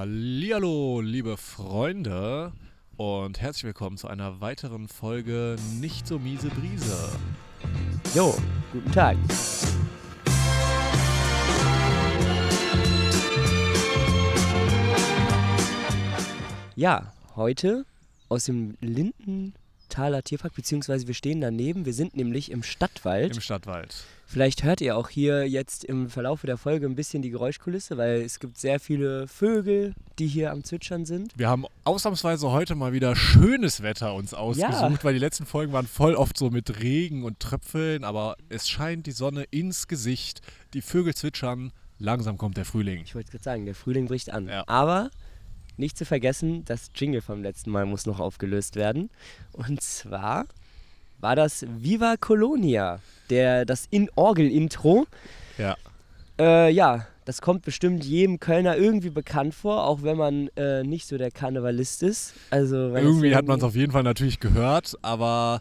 Hallihallo, liebe Freunde und herzlich willkommen zu einer weiteren Folge Nicht so miese Brise. Jo, guten Tag. Ja, heute aus dem Lindenthaler Tierpark, beziehungsweise wir stehen daneben. Wir sind nämlich im Stadtwald. Im Stadtwald. Vielleicht hört ihr auch hier jetzt im Verlauf der Folge ein bisschen die Geräuschkulisse, weil es gibt sehr viele Vögel, die hier am Zwitschern sind. Wir haben ausnahmsweise heute mal wieder schönes Wetter uns ausgesucht, Ja. weil die letzten Folgen waren voll oft so mit Regen und Tröpfeln, aber es scheint die Sonne ins Gesicht, die Vögel zwitschern, langsam kommt der Frühling. Ich wollte gerade sagen, der Frühling bricht an. Ja. Aber nicht zu vergessen, das Jingle vom letzten Mal muss noch aufgelöst werden. Und zwar war das Viva Colonia, der, das In-Orgel-Intro. Ja. Äh, ja, das kommt bestimmt jedem Kölner irgendwie bekannt vor, auch wenn man äh, nicht so der Karnevalist ist. Also, Irgendwie hat man es auf jeden Fall natürlich gehört, aber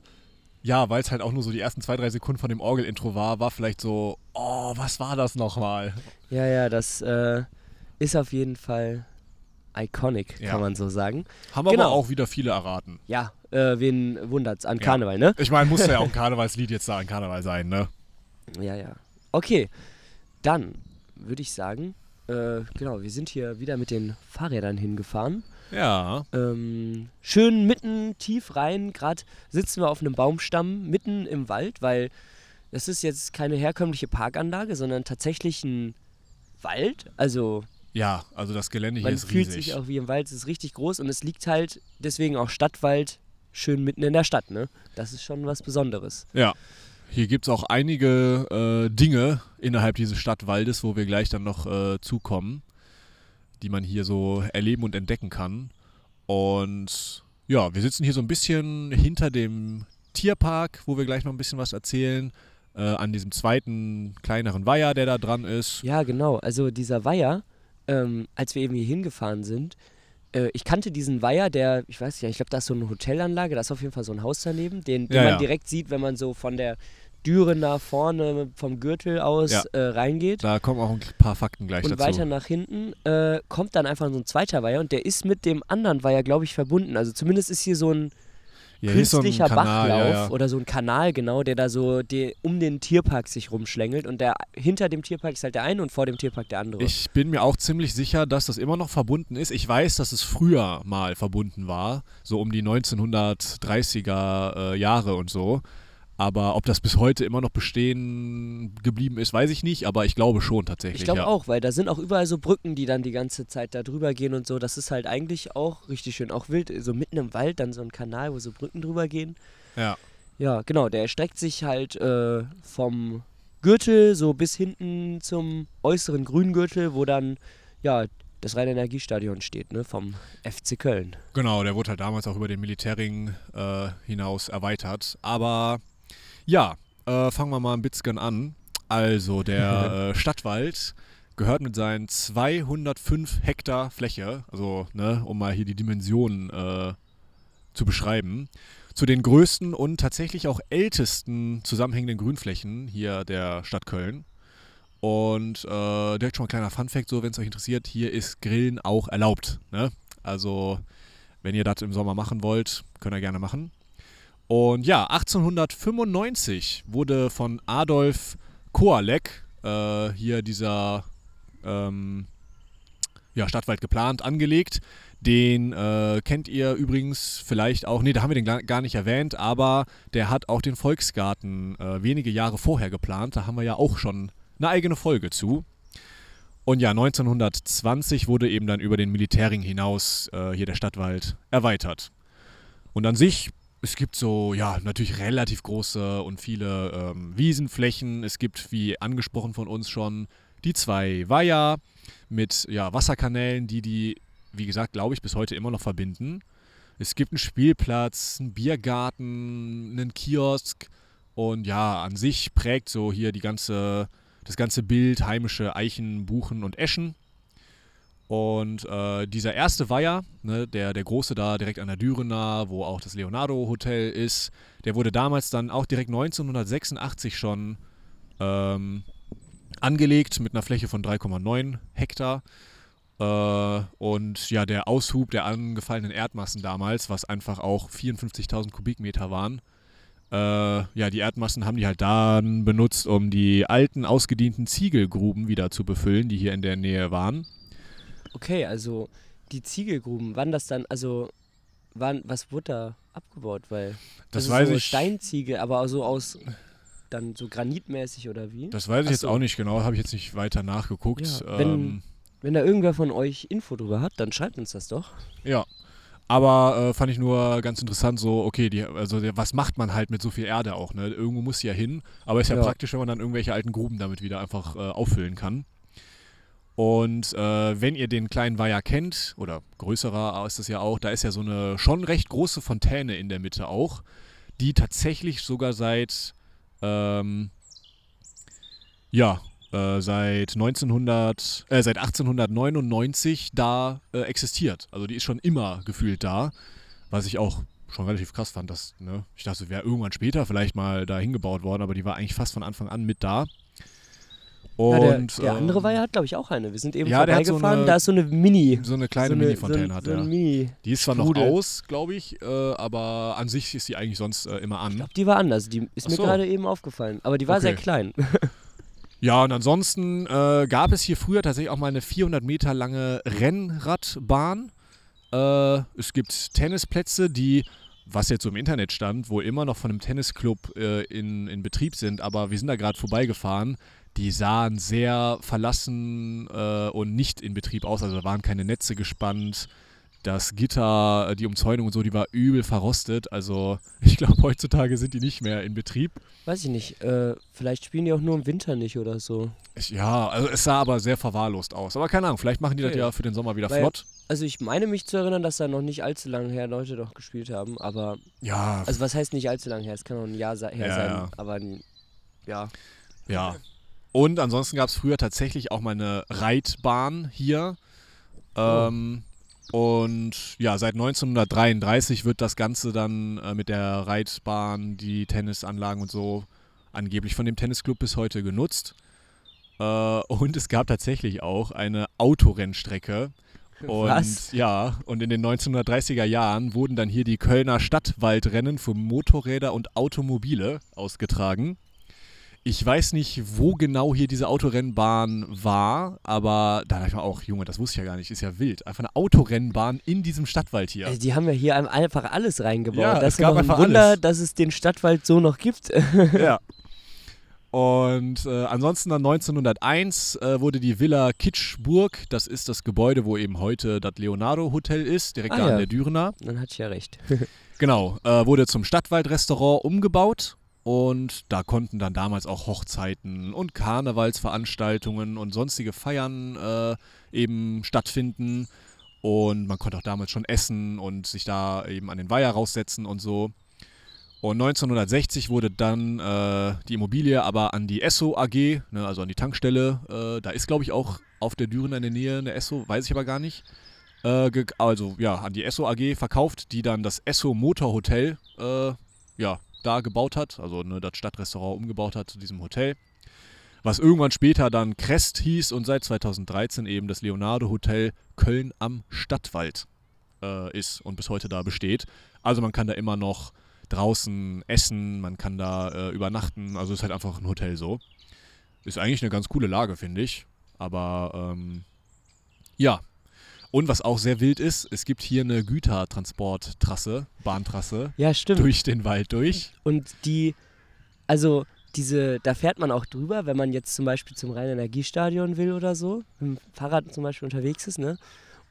ja, weil es halt auch nur so die ersten zwei, drei Sekunden von dem Orgel-Intro war, war vielleicht so, oh, was war das nochmal? Ja, ja, das äh, ist auf jeden Fall iconic, Ja. kann man so sagen. Haben aber Genau. auch wieder viele erraten. Ja, äh, wen wundert's an Ja. Karneval, ne? Ich meine, muss ja auch ein Karnevalslied jetzt da an Karneval sein, ne? Ja, ja. Okay, dann würde ich sagen, äh, genau, wir sind hier wieder mit den Fahrrädern hingefahren. Ja. Ähm, schön mitten tief rein, gerade sitzen wir auf einem Baumstamm mitten im Wald, weil das ist jetzt keine herkömmliche Parkanlage, sondern tatsächlich ein Wald. Also Ja, also das Gelände hier man ist fühlt riesig. sich auch wie im Wald, es ist richtig groß und es liegt halt deswegen auch Stadtwald schön mitten in der Stadt, ne? Das ist schon was Besonderes. Ja. Hier gibt es auch einige äh, Dinge innerhalb dieses Stadtwaldes, wo wir gleich dann noch äh, zukommen, die man hier so erleben und entdecken kann. Und ja, wir sitzen hier so ein bisschen hinter dem Tierpark, wo wir gleich noch ein bisschen was erzählen. Äh, an diesem zweiten kleineren Weiher, der da dran ist. Ja, genau. Also dieser Weiher, ähm, als wir eben hier hingefahren sind, äh, ich kannte diesen Weiher, der, ich weiß nicht, ich glaube, da ist so eine Hotelanlage, da ist auf jeden Fall so ein Haus daneben, den, den Ja, man ja. direkt sieht, wenn man so von der Düre nach vorne vom Gürtel aus Ja. äh, reingeht. Da kommen auch ein paar Fakten gleich Und dazu. weiter nach hinten äh, kommt dann einfach so ein zweiter Weiher und der ist mit dem anderen Weiher, glaube ich, verbunden. Also zumindest ist hier so ein ja, so künstlicher Kanal, Bachlauf ja, ja. oder so ein Kanal, genau, der da so die, um den Tierpark sich rumschlängelt und der hinter dem Tierpark ist halt der eine und vor dem Tierpark der andere. Ich bin mir auch ziemlich sicher, dass das immer noch verbunden ist. Ich weiß, dass es früher mal verbunden war, so um die 1930er äh, Jahre und so. Aber ob das bis heute immer noch bestehen geblieben ist, weiß ich nicht. Aber ich glaube schon tatsächlich. Ich glaube ja. auch, weil da sind auch überall so Brücken, die dann die ganze Zeit da drüber gehen und so. Das ist halt eigentlich auch richtig schön. Auch wild, so mitten im Wald dann so ein Kanal, wo so Brücken drüber gehen. Ja. Ja, genau, der erstreckt sich halt äh, vom Gürtel so bis hinten zum äußeren Grüngürtel, wo dann, ja, das Rhein-Energiestadion steht, ne, vom FC Köln. Genau, der wurde halt damals auch über den Militärring äh, hinaus erweitert. Aber ja, äh, fangen wir mal ein bisschen an. Also, der äh, Stadtwald gehört mit seinen 205 Hektar Fläche, also, ne, um mal hier die Dimensionen äh, zu beschreiben, zu den größten und tatsächlich auch ältesten zusammenhängenden Grünflächen hier der Stadt Köln. Und äh, direkt schon mal ein kleiner Funfact, so wenn es euch interessiert, hier ist Grillen auch erlaubt. Ne? Also wenn ihr das im Sommer machen wollt, könnt ihr gerne machen. Und ja, 1895 wurde von Adolf Koalek äh, hier dieser ähm, ja, Stadtwald geplant, angelegt. Den äh, kennt ihr übrigens vielleicht auch, nee, da haben wir den gar- nicht erwähnt, aber der hat auch den Volksgarten äh, wenige Jahre vorher geplant. Da haben wir ja auch schon eine eigene Folge zu. Und ja, 1920 wurde eben dann über den Militärring hinaus äh, hier der Stadtwald erweitert. Und an sich, es gibt so, ja, natürlich relativ große und viele ähm, Wiesenflächen. Es gibt, wie angesprochen von uns schon, die zwei Weiher mit ja, Wasserkanälen, die die, wie gesagt, glaube ich, bis heute immer noch verbinden. Es gibt einen Spielplatz, einen Biergarten, einen Kiosk und ja, an sich prägt so hier die ganze, das ganze Bild heimische Eichen, Buchen und Eschen. Und äh, dieser erste Weiher, ne, der, der große da direkt an der Dürener, wo auch das Leonardo Hotel ist, der wurde damals dann auch direkt 1986 schon ähm, angelegt mit einer Fläche von 3,9 Hektar. Äh, und ja, der Aushub der angefallenen Erdmassen damals, was einfach auch 54.000 Kubikmeter waren, äh, ja, die Erdmassen haben die halt dann benutzt, um die alten, ausgedienten Ziegelgruben wieder zu befüllen, die hier in der Nähe waren. Okay, also die Ziegelgruben, wann das dann, also wann, was wurde da abgebaut? Weil Das ist weiß so ich. Steinziegel, aber so aus dann so granitmäßig oder wie? Das weiß ich Ach jetzt so. auch nicht genau, habe ich jetzt nicht weiter nachgeguckt. Ja, wenn- ähm, Wenn da irgendwer von euch Info drüber hat, dann schreibt uns das doch. Ja. Aber äh, fand ich nur ganz interessant, so, okay, die, also was macht man halt mit so viel Erde auch, ne? Irgendwo muss sie ja hin, aber ist ja, Ja. praktisch, wenn man dann irgendwelche alten Gruben damit wieder einfach äh, auffüllen kann. Und äh, wenn ihr den kleinen Weiher kennt, oder größerer ist das ja auch, da ist ja so eine schon recht große Fontäne in der Mitte auch, die tatsächlich sogar seit, ähm, ja, äh, seit 1900, äh, seit 1899 da äh, existiert. Also die ist schon immer gefühlt da, was ich auch schon relativ krass fand. Dass, ne, ich dachte, sie wäre irgendwann später vielleicht mal da hingebaut worden, aber die war eigentlich fast von Anfang an mit da. Und, ja, der, der ähm, andere Weiher hat, glaube ich, auch eine. Wir sind eben ja, hat so vorbeigefahren, eine- da ist so eine Mini. so eine kleine so Mini-Fontäne so hat so er. Mini. Die ist zwar noch Strudel. aus, glaube ich, äh, aber an sich ist die eigentlich sonst äh, immer Ich an. glaube, die war anders. Die ist Ach mir gerade eben aufgefallen. Aber die war sehr Okay. klein. Ja, und ansonsten äh, gab es hier früher tatsächlich auch mal eine 400 Meter lange Rennradbahn. Äh, es gibt Tennisplätze, die, was jetzt so im Internet stand, wohl immer noch von einem Tennisclub äh, in, in Betrieb sind, aber wir sind da gerade vorbeigefahren. Die sahen sehr verlassen äh, und nicht in Betrieb aus, also da waren keine Netze gespannt. Das Gitter, äh, die Umzäunung und so, die war übel verrostet. Also ich glaube, heutzutage sind die nicht mehr in Betrieb. Weiß ich nicht. Äh, vielleicht spielen die auch nur im Winter nicht oder so. Ich, ja, also es sah aber sehr verwahrlost aus. Aber keine Ahnung, vielleicht machen die das Okay. ja für den Sommer wieder Weil- flott. Also ich meine mich zu erinnern, dass da noch nicht allzu lange her Leute doch gespielt haben. Aber, Ja, also was heißt nicht allzu lange her? Es kann auch ein Jahr her Ja, sein. ja. Aber ja. ja. Und ansonsten gab es früher tatsächlich auch mal eine Reitbahn hier. Ähm, Und ja, seit 1933 wird das Ganze dann äh, mit der Reitbahn, die Tennisanlagen und so angeblich von dem Tennisclub bis heute genutzt. Äh, und es gab tatsächlich auch eine Autorennstrecke. Und Was? ja, und in den 1930er Jahren wurden dann hier die Kölner Stadtwaldrennen für Motorräder und Automobile ausgetragen. Ich weiß nicht, wo genau hier diese Autorennbahn war, aber da dachte ich mir auch, Junge, das wusste ich ja gar nicht, ist ja wild. Einfach eine Autorennbahn in diesem Stadtwald hier. Also die haben ja hier ein- einfach alles reingebaut. Ja, das es ist gab ein Wunder, alles. dass es den Stadtwald so noch gibt. ja. Und äh, ansonsten dann 1901 äh, wurde die Villa Kitschburg, das ist das Gebäude, wo eben heute das Leonardo Hotel ist, direkt Ah, da ja. an der Dürener. Dann hatte ich ja recht. Genau, äh, wurde zum Stadtwaldrestaurant umgebaut und da konnten dann damals auch Hochzeiten und Karnevalsveranstaltungen und sonstige Feiern äh, eben stattfinden. Und man konnte auch damals schon essen und sich da eben an den Weiher raussetzen und so. Und 1960 wurde dann äh, die Immobilie aber an die Esso AG, ne, also an die Tankstelle, äh, da ist glaube ich auch auf der Dürener in der Nähe eine Esso, weiß ich aber gar nicht, äh, also ja, an die Esso AG verkauft, die dann das Esso Motorhotel äh, ja, da gebaut hat, also ne, das Stadtrestaurant umgebaut hat zu diesem Hotel. Was irgendwann später dann Crest hieß und seit 2013 eben das Leonardo Hotel Köln am Stadtwald äh, ist und bis heute da besteht. Also man kann da immer noch draußen essen, man kann da äh, übernachten, also ist halt einfach ein Hotel so. Ist eigentlich eine ganz coole Lage, finde ich. Aber ähm, ja. Und was auch sehr wild ist, es gibt hier eine Gütertransporttrasse, Bahntrasse, Ja, stimmt. durch den Wald durch. Und die, also diese, da fährt man auch drüber, wenn man jetzt zum Beispiel zum Rhein-Energiestadion will oder so, mit dem Fahrrad zum Beispiel unterwegs ist, ne?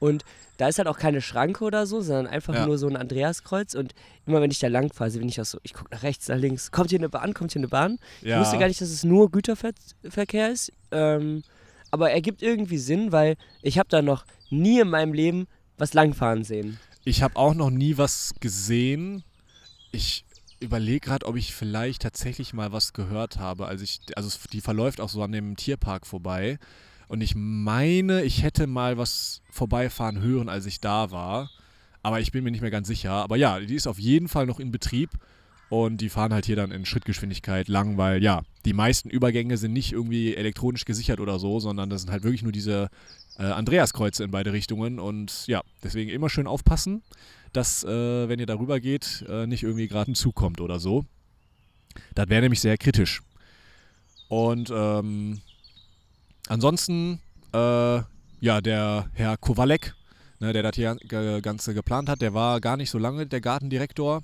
Und da ist halt auch keine Schranke oder so, sondern einfach Ja. nur so ein Andreaskreuz. Und immer wenn ich da lang fahre, bin ich auch so, ich gucke nach rechts, nach links, kommt hier eine Bahn, kommt hier eine Bahn. Ich wusste gar nicht, dass es nur Güterverkehr ist. Ähm, aber er gibt irgendwie Sinn, weil ich habe da noch nie in meinem Leben was langfahren sehen. Ich habe auch noch nie was gesehen. Ich überlege gerade, ob ich vielleicht tatsächlich mal was gehört habe. Also, ich, also die verläuft auch so an dem Tierpark vorbei. Und ich meine, ich hätte mal was vorbeifahren hören, als ich da war. Aber ich bin mir nicht mehr ganz sicher. Aber ja, die ist auf jeden Fall noch in Betrieb. Und die fahren halt hier dann in Schrittgeschwindigkeit lang, weil ja, die meisten Übergänge sind nicht irgendwie elektronisch gesichert oder so, sondern das sind halt wirklich nur diese äh, Andreaskreuze in beide Richtungen. Und ja, deswegen immer schön aufpassen, dass, äh, wenn ihr darüber geht, äh, nicht irgendwie gerade ein Zug kommt oder so. Das wäre nämlich sehr kritisch. Und ähm, ansonsten, äh, ja, der Herr Kowalek, ne, der das hier Ganze geplant hat, der war gar nicht so lange der Gartendirektor.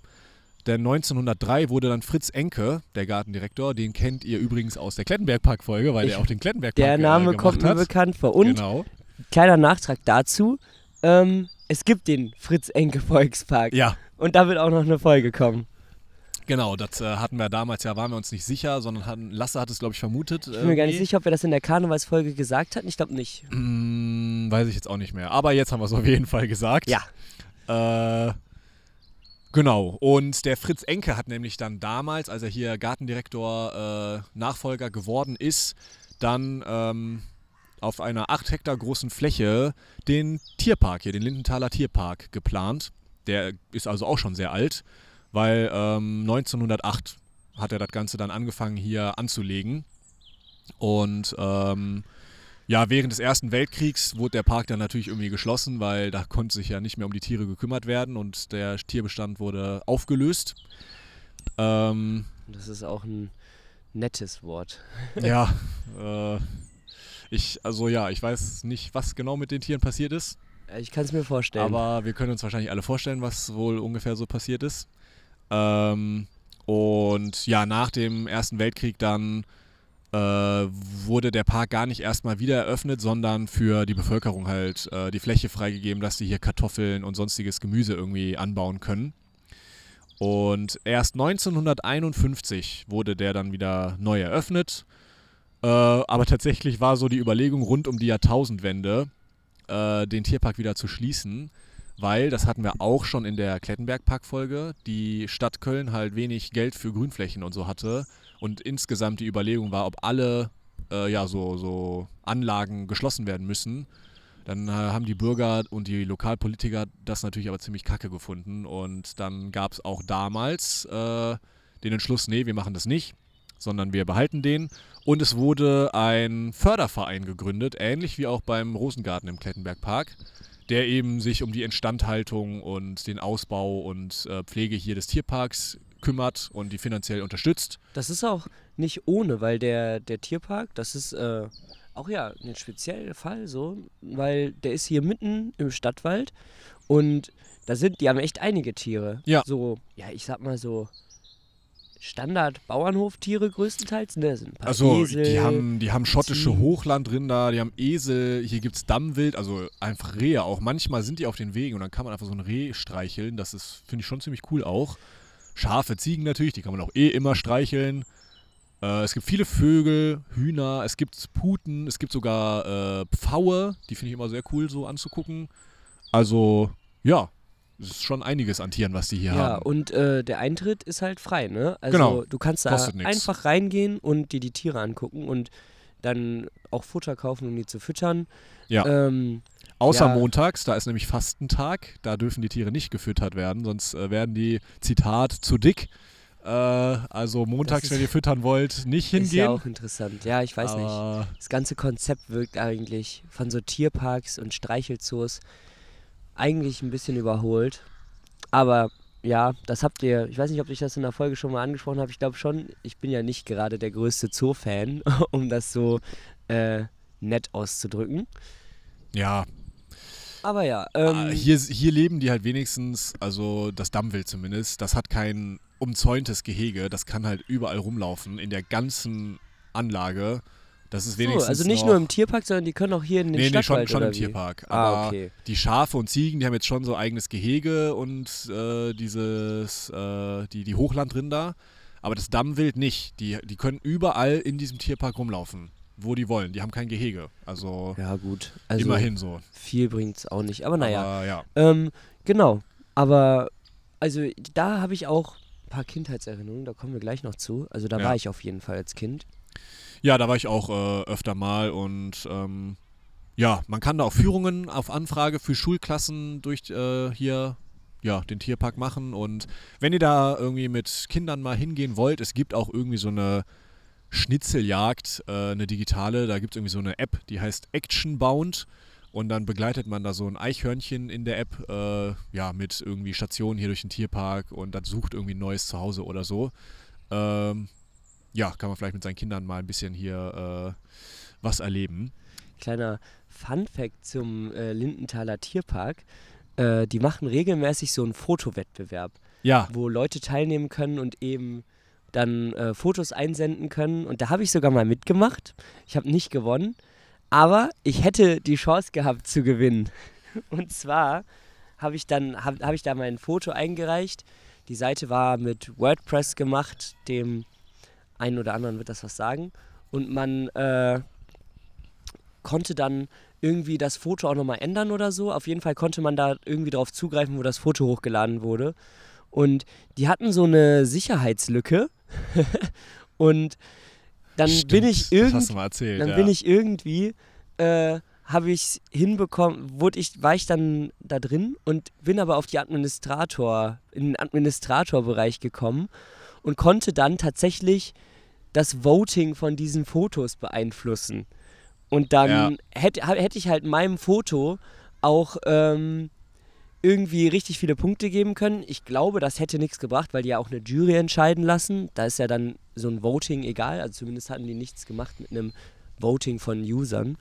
Denn 1903 wurde dann Fritz Enke, der Gartendirektor, den kennt ihr übrigens aus der Klettenberg-Park-Folge, weil Ich- der auch den Klettenberg-Park Der Name äh, kommt mir bekannt vor. Und Genau. kleiner Nachtrag dazu: ähm, Es gibt den Fritz Enke Volkspark. Ja, Und da wird auch noch eine Folge kommen. genau. Das äh, hatten wir damals ja, waren wir uns nicht sicher, sondern hatten, Lasse hat es, glaube ich, vermutet. Ich bin mir gar nicht sicher, ob wir das in der Karnevalsfolge gesagt hatten. Ich glaube nicht. Hm, weiß ich jetzt auch nicht mehr. Aber jetzt haben wir es auf jeden Fall gesagt. Ja. Äh, genau. Und der Fritz Enke hat nämlich dann damals, als er hier Gartendirektor äh, Nachfolger geworden ist, dann ähm, auf einer 8 Hektar großen Fläche den Tierpark hier, den Lindenthaler Tierpark geplant. Der ist also auch schon sehr alt, weil ähm, 1908 hat er das Ganze dann angefangen hier anzulegen. Und ähm, ja, während des Ersten Weltkriegs wurde der Park dann natürlich irgendwie geschlossen, weil da konnte sich ja nicht mehr um die Tiere gekümmert werden und der Tierbestand wurde aufgelöst. Ähm, Das ist auch ein nettes Wort. ja, äh, ich, also ja, ich weiß nicht, was genau mit den Tieren passiert ist, Äh, Ich kann es mir vorstellen. aber wir können uns wahrscheinlich alle vorstellen, was wohl ungefähr so passiert ist. Ähm, und ja, nach dem Ersten Weltkrieg dann wurde der Park gar nicht erstmal wieder eröffnet, sondern für die Bevölkerung halt äh, die Fläche freigegeben, dass sie hier Kartoffeln und sonstiges Gemüse irgendwie anbauen können. Und erst 1951 wurde der dann wieder neu eröffnet. Äh, aber tatsächlich war so die Überlegung rund um die Jahrtausendwende, äh, den Tierpark wieder zu schließen, weil, das hatten wir auch schon in der Klettenberg-Park-Folge, die Stadt Köln halt wenig Geld für Grünflächen und so hatte und insgesamt die Überlegung war, ob alle äh, ja, so, so Anlagen geschlossen werden müssen. Dann äh, haben die Bürger und die Lokalpolitiker das natürlich aber ziemlich kacke gefunden und dann gab es auch damals äh, den Entschluss, nee, wir machen das nicht, sondern wir behalten den. Und es wurde ein Förderverein gegründet, ähnlich wie auch beim Rosengarten im Klettenbergpark, der eben sich um die Instandhaltung und den Ausbau und äh, Pflege hier des Tierparks kümmert und die finanziell unterstützt. Das ist auch nicht ohne, weil der, der Tierpark, das ist äh, auch ja ein spezieller Fall so, weil der ist hier mitten im Stadtwald und da sind, die haben echt einige Tiere. Ja. So, ja, ich sag mal so Standard-Bauernhoftiere größtenteils, ne? Sind ein paar Also Esel, die haben, die haben schottische Ziegen. Hochlandrinder, die haben Esel, hier gibt es Dammwild, also einfach Rehe auch. Manchmal sind die auf den Wegen und dann kann man einfach so ein Reh streicheln. Das ist, finde ich schon ziemlich cool auch. Schafe, Ziegen natürlich, die kann man auch eh immer streicheln. Äh, es gibt viele Vögel, Hühner, es gibt Puten, es gibt sogar äh, Pfaue, die finde ich immer sehr cool so anzugucken. Also, ja, es ist schon einiges an Tieren, was die hier Ja, haben. und äh, der Eintritt ist halt frei, ne? Also Genau. du kannst da einfach reingehen und dir die Tiere angucken und dann auch Futter kaufen, um die zu füttern. Ja. Ähm, Außer Ja. montags, da ist nämlich Fastentag, da dürfen die Tiere nicht gefüttert werden, sonst äh, werden die, Zitat, zu dick. Äh, also montags, ist- wenn ihr füttern wollt, nicht ist ja hingehen. auch interessant. Ja, ich weiß nicht. aber Das ganze Konzept wirkt eigentlich von so Tierparks und Streichelzoos eigentlich ein bisschen überholt. Aber ja, das habt ihr, ich weiß nicht, ob ich das in der Folge schon mal angesprochen habe, ich glaube schon, ich bin ja nicht gerade der größte Zoo-Fan, um das so äh, nett auszudrücken. Ja, Aber ja, ähm, äh, hier, hier leben die halt wenigstens, also das Dammwild zumindest, das hat kein umzäuntes Gehege, das kann halt überall rumlaufen, in der ganzen Anlage. Das ist wenigstens so, also nicht nur im Tierpark, sondern die können auch hier in den Nee, nee, schon, Stadtwald schon im wie? Tierpark. Ah, Aber okay. die Schafe und Ziegen, die haben jetzt schon so eigenes Gehege und äh, dieses, äh, die, die Hochlandrinder. Aber das Dammwild nicht. Die, die können überall in diesem Tierpark rumlaufen, wo die wollen. Die haben kein Gehege. Also, Ja, gut. Also immerhin so. Viel bringt es auch nicht. Aber naja. Aber ja. Ähm, genau. Aber, also da habe ich auch ein paar Kindheitserinnerungen, da kommen wir gleich noch zu. Also da Ja. war ich auf jeden Fall als Kind. Ja, da war ich auch äh, öfter mal und ähm, ja, man kann da auch Führungen auf Anfrage für Schulklassen durch äh, hier ja, den Tierpark machen und wenn ihr da irgendwie mit Kindern mal hingehen wollt, es gibt auch irgendwie so eine Schnitzeljagd, äh, eine digitale, da gibt es irgendwie so eine App, die heißt Action Bound Und dann begleitet man da so ein Eichhörnchen in der App, äh, ja, mit irgendwie Stationen hier durch den Tierpark und das sucht irgendwie ein neues Zuhause oder so. Ähm, ja, kann man vielleicht mit seinen Kindern mal ein bisschen hier äh, was erleben. Kleiner Fun-Fact zum äh, Lindenthaler Tierpark. Äh, die machen regelmäßig so einen Fotowettbewerb, Ja, wo Leute teilnehmen können und eben dann äh, Fotos einsenden können. Und da habe ich sogar mal mitgemacht. Ich habe nicht gewonnen, aber ich hätte die Chance gehabt zu gewinnen. Und zwar habe ich dann habe hab ich da mein Foto eingereicht. Die Seite war mit WordPress gemacht, dem einen oder anderen wird das was sagen. Und man äh, konnte dann irgendwie das Foto auch nochmal ändern oder so. Auf jeden Fall konnte man da irgendwie drauf zugreifen, wo das Foto hochgeladen wurde. Und die hatten so eine Sicherheitslücke. und dann stimmt, bin ich irgendwie erzählt. dann ja. bin ich irgendwie, äh, habe ich hinbekommen, wurde ich, war ich dann da drin und bin aber auf die Administrator, in den Administratorbereich gekommen und konnte dann tatsächlich das Voting von diesen Fotos beeinflussen. Und dann Ja. hätte, hätte ich halt meinem Foto auch ähm, irgendwie richtig viele Punkte geben können. Ich glaube, das hätte nichts gebracht, weil die ja auch eine Jury entscheiden lassen. Da ist ja dann so ein Voting egal. Also zumindest hatten die nichts gemacht mit einem Voting von Usern.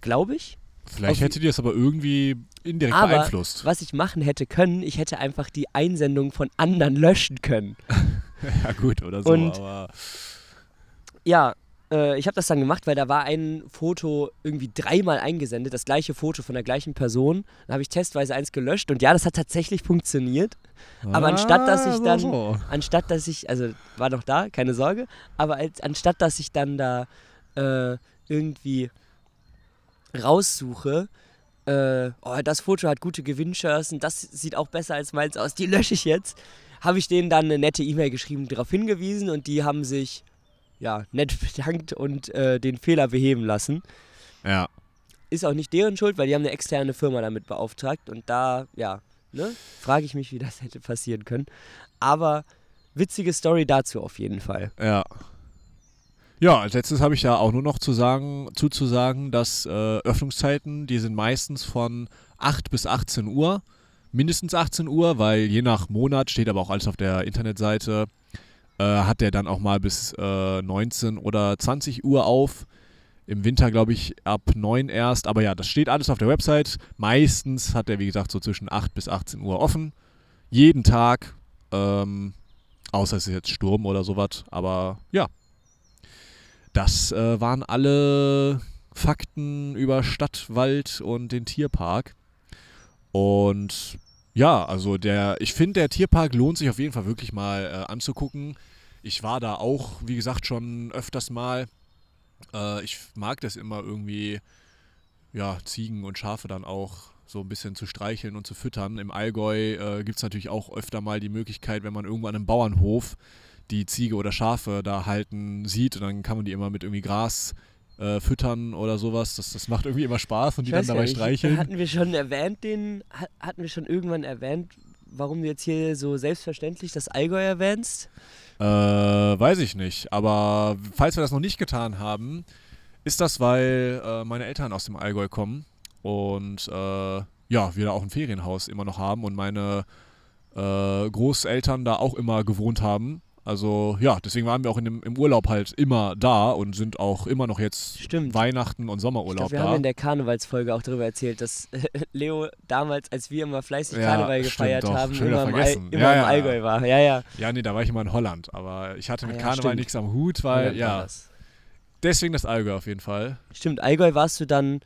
Glaube ich. Vielleicht auf- hätte die das aber irgendwie indirekt Aber beeinflusst. was ich machen hätte können, ich hätte einfach die Einsendung von anderen löschen können. Ja, gut, oder so. Und- aber Ja, äh, ich habe das dann gemacht, weil da war ein Foto irgendwie dreimal eingesendet, das gleiche Foto von der gleichen Person. Dann habe ich testweise eins gelöscht und ja, das hat tatsächlich funktioniert. Aber anstatt, dass ich Ah, dann- so. Anstatt dass ich, also war noch da, keine Sorge, aber als, anstatt dass ich dann da äh, irgendwie raussuche, äh, oh, das Foto hat gute Gewinnchancen, das sieht auch besser als meins aus, die lösche ich jetzt, habe ich denen dann eine nette E-Mail geschrieben, darauf hingewiesen und die haben sich ja nett bedankt und äh, den Fehler beheben lassen. Ja. Ist auch nicht deren Schuld, weil die haben eine externe Firma damit beauftragt und da, ja, ne, frage ich mich, wie das hätte passieren können. Aber witzige Story dazu auf jeden Fall. Ja. Ja, als letztes habe ich ja auch nur noch zu sagen, zuzusagen, dass äh, Öffnungszeiten, die sind meistens von 8 bis 18 Uhr. Mindestens 18 Uhr, weil je nach Monat, steht aber auch alles auf der Internetseite, äh, hat der dann auch mal bis äh, 19 oder 20 Uhr auf. Im Winter, glaube ich, ab 9 erst. Aber ja, das steht alles auf der Website. Meistens hat der, wie gesagt, so zwischen 8 bis 18 Uhr offen. Jeden Tag. Ähm, außer es ist jetzt Sturm oder sowas. Aber ja. Das äh, waren alle Fakten über Stadt, Wald und den Tierpark. Und ja, also der, ich finde, der Tierpark lohnt sich auf jeden Fall wirklich mal äh, anzugucken. Ich war da auch, wie gesagt, schon öfters mal. Äh, ich mag das immer irgendwie, ja, Ziegen und Schafe dann auch so ein bisschen zu streicheln und zu füttern. Im Allgäu äh, gibt es natürlich auch öfter mal die Möglichkeit, wenn man irgendwo an einem Bauernhof die Ziege oder Schafe da halten sieht und dann kann man die immer mit irgendwie Gras äh, füttern oder sowas. Das, das macht irgendwie immer Spaß und die Ich dann weiß dabei nicht, streicheln. Hatten wir schon erwähnt, den, hat- hatten wir schon irgendwann erwähnt, warum du jetzt hier so selbstverständlich das Allgäu erwähnst? Äh, weiß ich nicht. Aber falls wir das noch nicht getan haben, ist das, weil äh, meine Eltern aus dem Allgäu kommen und äh, ja, wir da auch ein Ferienhaus immer noch haben und meine äh, Großeltern da auch immer gewohnt haben. Also ja, deswegen waren wir auch dem, im Urlaub halt immer da und sind auch immer noch jetzt Stimmt. Weihnachten und Ich Sommerurlaub glaube, wir haben da. in der Karnevalsfolge auch darüber erzählt, dass Leo damals, als wir immer fleißig Ja, Karneval gefeiert doch. haben, immer, im, vergessen. immer Ja, im ja. Allgäu war. Ja, ja. Ja, nee, da war ich immer in Holland, aber ich hatte Ah mit ja, Karneval nichts am Hut, weil Holland ja, das. deswegen das Allgäu auf jeden Fall. Stimmt, Allgäu warst du dann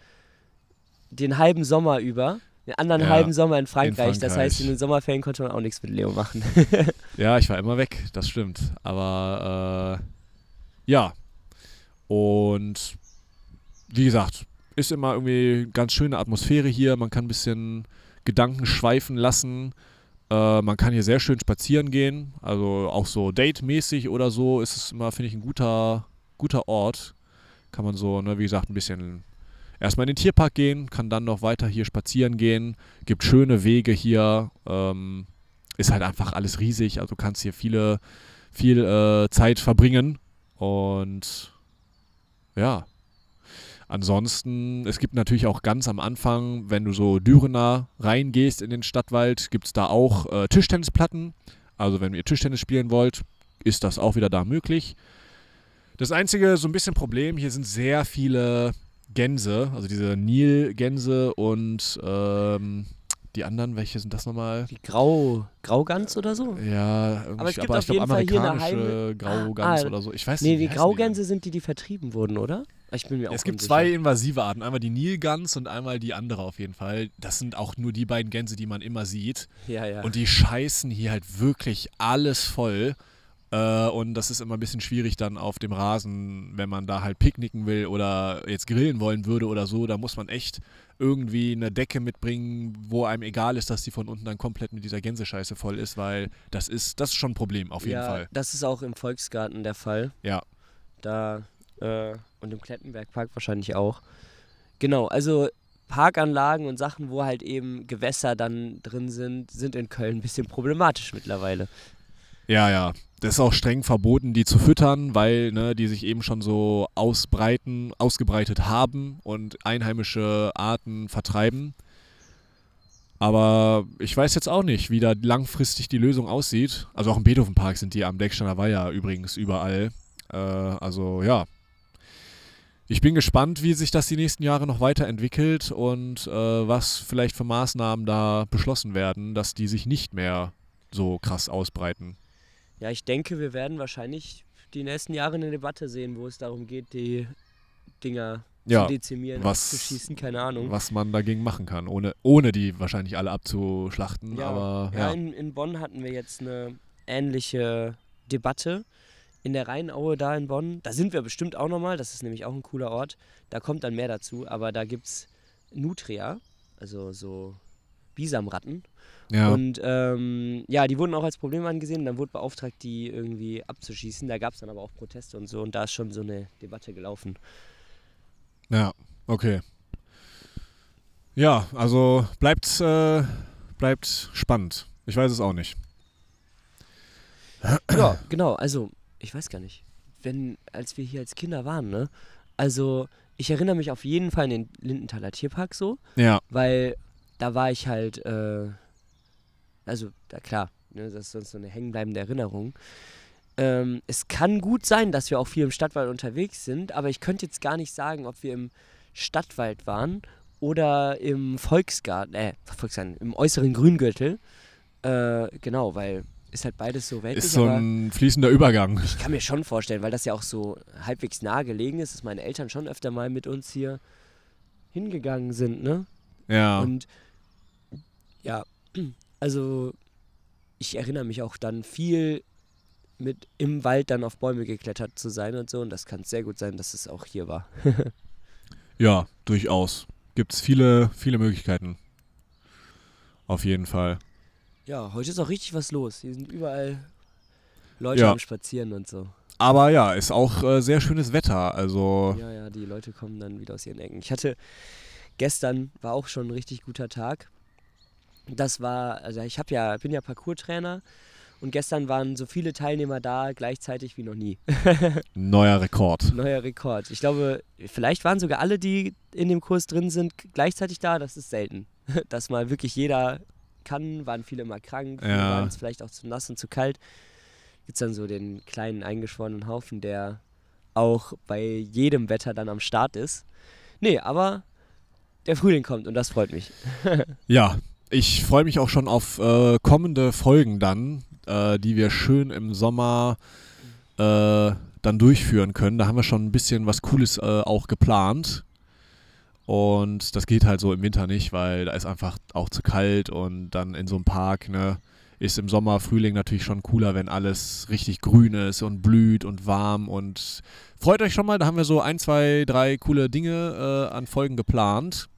den halben Sommer über. Den anderen Ja, halben Sommer in Frankreich. Das Frankreich. heißt, in den Sommerferien konnte man auch nichts mit Leo machen. Ja, ich war immer weg, das stimmt. Aber äh, ja. Und wie gesagt, ist immer irgendwie ganz schöne Atmosphäre hier. Man kann ein bisschen Gedanken schweifen lassen. Äh, man kann hier sehr schön spazieren gehen. Also auch so Date-mäßig oder so ist es immer, finde ich, ein guter, guter Ort. Kann man so, ne, wie gesagt, ein bisschen erstmal in den Tierpark gehen, kann dann noch weiter hier spazieren gehen. Gibt schöne Wege hier. Ähm, ist halt einfach alles riesig. Also du kannst hier viele, viel äh, Zeit verbringen. Und ja. Ansonsten, es gibt natürlich auch ganz am Anfang, wenn du so Dürener reingehst in den Stadtwald, gibt es da auch äh, Tischtennisplatten. Also wenn ihr Tischtennis spielen wollt, ist das auch wieder da möglich. Das einzige so ein bisschen Problem, hier sind sehr viele Gänse, also diese Nilgänse und ähm, die anderen, welche sind das nochmal? Die Grau, Graugans oder so? Ja, Aber es gibt aber auf ich glaube amerikanische Graugans Ah, oder so. Ich weiß Nee, nicht. wie die Graugänse sind die, die vertrieben wurden, oder? Ich bin mir auch Es gibt unsicher. zwei invasive Arten. Einmal die Nilgans und einmal die andere auf jeden Fall. Das sind auch nur die beiden Gänse, die man immer sieht. Ja, ja. Und die scheißen hier halt wirklich alles voll. Äh, und das ist immer ein bisschen schwierig dann auf dem Rasen, wenn man da halt picknicken will oder jetzt grillen wollen würde oder so. Da muss man echt irgendwie eine Decke mitbringen, wo einem egal ist, dass die von unten dann komplett mit dieser Gänsescheiße voll ist, weil das ist, das ist schon ein Problem, auf jeden ja, Fall. Das ist auch im Volksgarten der Fall. Ja. Da, äh, und im Klettenbergpark wahrscheinlich auch. Genau, also Parkanlagen und Sachen, wo halt eben Gewässer dann drin sind, sind in Köln ein bisschen problematisch mittlerweile. Ja, ja. Das ist auch streng verboten, die zu füttern, weil ne, die sich eben schon so ausbreiten, ausgebreitet haben und einheimische Arten vertreiben. Aber ich weiß jetzt auch nicht, wie da langfristig die Lösung aussieht. Also auch im Beethovenpark sind die am Decksteiner Weiher übrigens überall. Äh, also ja. Ich bin gespannt, wie sich das die nächsten Jahre noch weiterentwickelt und äh, was vielleicht für Maßnahmen da beschlossen werden, dass die sich nicht mehr so krass ausbreiten. Ja, ich denke, wir werden wahrscheinlich die nächsten Jahre eine Debatte sehen, wo es darum geht, die Dinger Ja, zu dezimieren, was- zu schießen, keine Ahnung. was man dagegen machen kann, ohne, ohne die wahrscheinlich alle abzuschlachten. Ja, aber ja, ja. in, in Bonn hatten wir jetzt eine ähnliche Debatte. In der Rheinaue da in Bonn, da sind wir bestimmt auch nochmal, das ist nämlich auch ein cooler Ort. Da kommt dann mehr dazu, aber da gibt es Nutria, also so Bisamratten. Ja. Und ähm, ja, die wurden auch als Problem angesehen. Dann wurde beauftragt, die irgendwie abzuschießen. Da gab es dann aber auch Proteste und so. Und da ist schon so eine Debatte gelaufen. ja, okay. Ja, also bleibt, äh, bleibt spannend. Ich weiß es auch nicht. Ja, genau. Also, ich weiß gar nicht. Wenn, als wir hier als Kinder waren, ne? Also, ich erinnere mich auf jeden Fall an den Lindenthaler Tierpark so, Ja, weil da war ich halt, äh, also, da klar, ne, das ist sonst so eine hängenbleibende Erinnerung. Ähm, es kann gut sein, dass wir auch viel im Stadtwald unterwegs sind, aber ich könnte jetzt gar nicht sagen, ob wir im Stadtwald waren oder im Volksgarten, äh, Volksgarten, im äußeren Grüngürtel. Äh, genau, weil ist halt beides so weltlich, ist so ein fließender Übergang. ich kann mir schon vorstellen, weil das ja auch so halbwegs nah gelegen ist, dass meine Eltern schon öfter mal mit uns hier hingegangen sind, ne? Ja, Und ja, also ich erinnere mich auch dann viel mit im Wald dann auf Bäume geklettert zu sein und so. Und das kann sehr gut sein, dass es auch hier war. ja, durchaus. Gibt es viele, viele Möglichkeiten. Auf jeden Fall. Ja, heute ist auch richtig was los. Hier sind überall Leute Ja. am Spazieren und so. Aber ja, ist auch äh, sehr schönes Wetter. Also, Ja, ja, die Leute kommen dann wieder aus ihren Ecken. Ich hatte gestern war auch schon ein richtig guter Tag. Das war, also ich ja, bin ja Parkour-Trainer und gestern waren so viele Teilnehmer da gleichzeitig wie noch nie. neuer Rekord. Neuer Rekord. Ich glaube, vielleicht waren sogar alle, die in dem Kurs drin sind, gleichzeitig da. Das ist selten. Dass mal wirklich jeder kann, waren viele immer krank, Ja. waren es vielleicht auch zu nass und zu kalt. Gibt es dann so den kleinen eingeschworenen Haufen, der auch bei jedem Wetter dann am Start ist. Nee, aber der Frühling kommt und das freut mich. Ja, ich freue mich auch schon auf äh, kommende Folgen dann, äh, die wir schön im Sommer äh, dann durchführen können. Da haben wir schon ein bisschen was Cooles äh, auch geplant. Und das geht halt so im Winter nicht, weil da ist einfach auch zu kalt und dann in so einem Park, ne, ist im Sommer, Frühling natürlich schon cooler, wenn alles richtig grün ist und blüht und warm und freut euch schon mal, da haben wir so ein, zwei, drei coole Dinge äh, an Folgen geplant.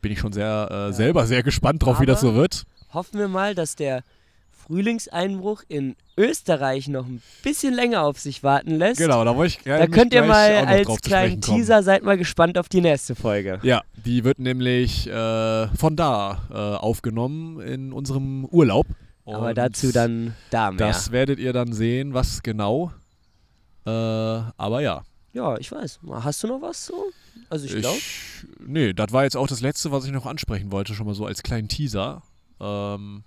Bin ich schon sehr, äh, selber sehr gespannt drauf, wie das Aber- so wird. Hoffen wir mal, dass der Frühlingseinbruch in Österreich noch ein bisschen länger auf sich warten lässt. Genau, da wollte ich Da nämlich könnt ihr mal als kleinen kommen. Teaser, seid mal gespannt auf die nächste Folge. Ja, die wird nämlich äh, von da äh, aufgenommen in unserem Urlaub. Aber Und dazu dann da mehr. Das werdet ihr dann sehen, was genau. Äh, aber ja. Ja, ich weiß. Hast du noch was so? Also ich glaube. Nee, das war jetzt auch das Letzte, was ich noch ansprechen wollte, schon mal so als kleinen Teaser. Ähm,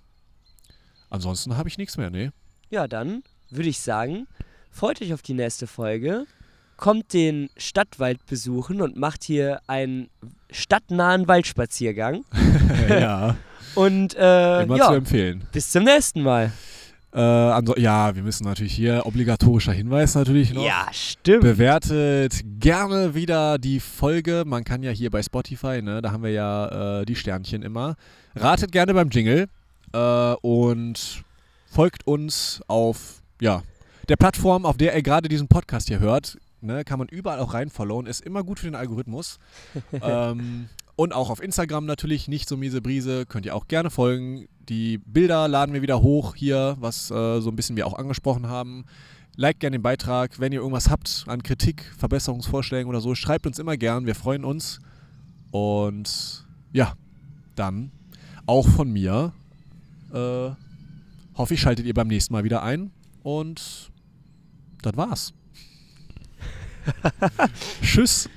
ansonsten habe ich nichts mehr, nee. Ja, dann würde ich sagen, freut euch auf die nächste Folge. Kommt den Stadtwald besuchen und macht hier einen stadtnahen Waldspaziergang. ja. Und äh, Immer ja, zu empfehlen. bis zum nächsten Mal. Äh, anso- ja, wir müssen natürlich hier, obligatorischer Hinweis natürlich noch. Ja, stimmt. Bewertet gerne wieder die Folge. Man kann ja hier bei Spotify, ne, da haben wir ja äh, die Sternchen immer. Ratet gerne beim Jingle äh, und folgt uns auf ja, der Plattform, auf der ihr gerade diesen Podcast hier hört. Ne, kann man überall auch rein followen. Ist immer gut für den Algorithmus. ähm, und auch auf Instagram natürlich, nicht so miese Brise. Könnt ihr auch gerne folgen. Die Bilder laden wir wieder hoch hier, was äh, so ein bisschen wir auch angesprochen haben. Liked gerne den Beitrag. Wenn ihr irgendwas habt an Kritik, Verbesserungsvorschlägen oder so, schreibt uns immer gern. Wir freuen uns. Und ja, dann auch von mir äh, hoffe ich, schaltet ihr beim nächsten Mal wieder ein. Und das war's. Tschüss.